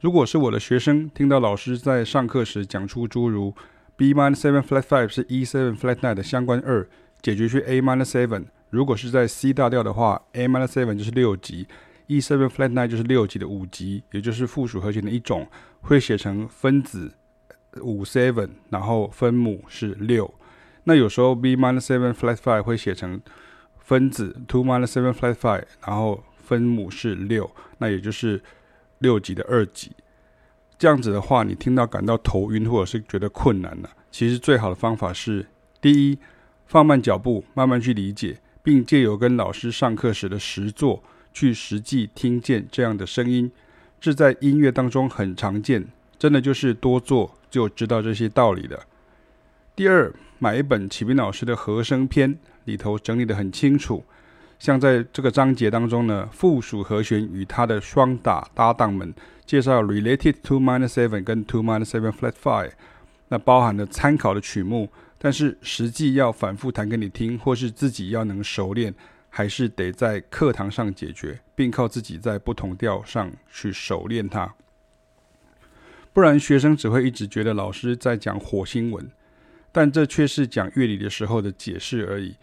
如果是我的学生，听到老师在上课时讲出诸如 B minor seven flat five 是 E seven flat nine 的相关二，解决去 A minor seven。如果是在 C 大调的话，A minor seven 就是六级，E seven flat nine 就是六级的五级，也就是附属和弦的一种，会写成分子五 seven，然后分母是六。那有时候 B minor seven flat five 会写成分子 two minor seven flat five，然后分母是六，那也就是。六级的二级，这样子的话，你听到感到头晕或者是觉得困难了，其实最好的方法是：第一，放慢脚步，慢慢去理解，并借由跟老师上课时的实作，去实际听见这样的声音。这在音乐当中很常见，真的就是多做就知道这些道理了。第二，买一本启明老师的和声篇，里头整理得很清楚。像在这个章节当中呢，附属和弦与它的双打搭档们介绍 related to minor seven 跟 to minor seven flat five，那包含了参考的曲目，但是实际要反复弹给你听，或是自己要能熟练，还是得在课堂上解决，并靠自己在不同调上去熟练它。不然学生只会一直觉得老师在讲火星文，但这却是讲乐理的时候的解释而已。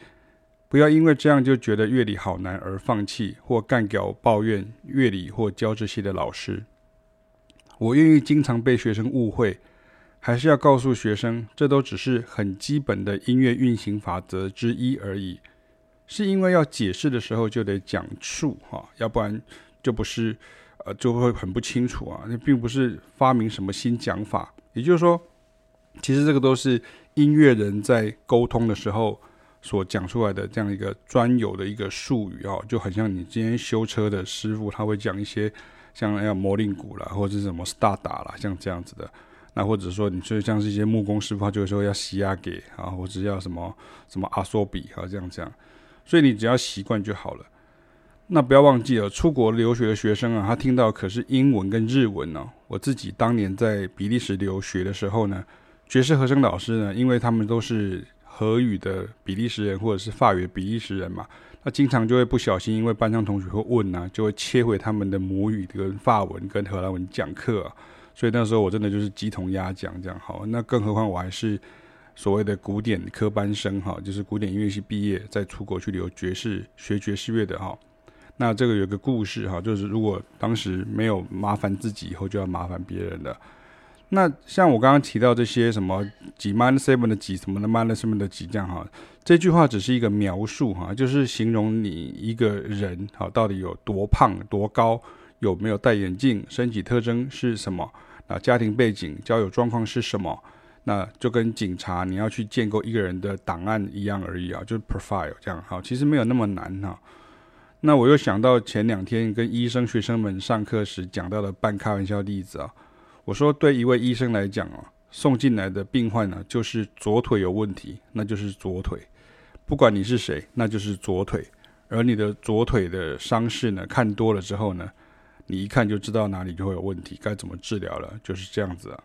不要因为这样就觉得乐理好难而放弃或干掉抱怨乐理或教这些的老师。我愿意经常被学生误会，还是要告诉学生，这都只是很基本的音乐运行法则之一而已。是因为要解释的时候就得讲述哈，要不然就不是呃就会很不清楚啊。那并不是发明什么新讲法，也就是说，其实这个都是音乐人在沟通的时候。所讲出来的这样一个专有的一个术语啊，就很像你今天修车的师傅，他会讲一些像要摩令鼓啦，或者是什么是大打啦，像这样子的。那或者说，你就像是一些木工师傅，他就会说要西亚给啊，或者要什么什么阿索比啊，这样这样。所以你只要习惯就好了。那不要忘记了，出国留学的学生啊，他听到可是英文跟日文哦。我自己当年在比利时留学的时候呢，爵士和声老师呢，因为他们都是。荷语的比利时人或者是法语的比利时人嘛，那经常就会不小心，因为班上同学会问啊，就会切回他们的母语跟法文跟荷兰文讲课，所以那时候我真的就是鸡同鸭讲这样好。那更何况我还是所谓的古典科班生哈，就是古典音乐系毕业再出国去留爵士学爵士乐的哈。那这个有个故事哈，就是如果当时没有麻烦自己，以后就要麻烦别人了。那像我刚刚提到这些什么几 minus seven 的几什么的 minus seven 的几这样哈，这句话只是一个描述哈，就是形容你一个人哈到底有多胖多高，有没有戴眼镜，身体特征是什么，那家庭背景、交友状况是什么，那就跟警察你要去建构一个人的档案一样而已啊，就是 profile 这样哈，其实没有那么难哈。那我又想到前两天跟医生学生们上课时讲到的半开玩笑例子啊。我说，对一位医生来讲啊，送进来的病患呢，就是左腿有问题，那就是左腿。不管你是谁，那就是左腿。而你的左腿的伤势呢，看多了之后呢，你一看就知道哪里就会有问题，该怎么治疗了，就是这样子啊。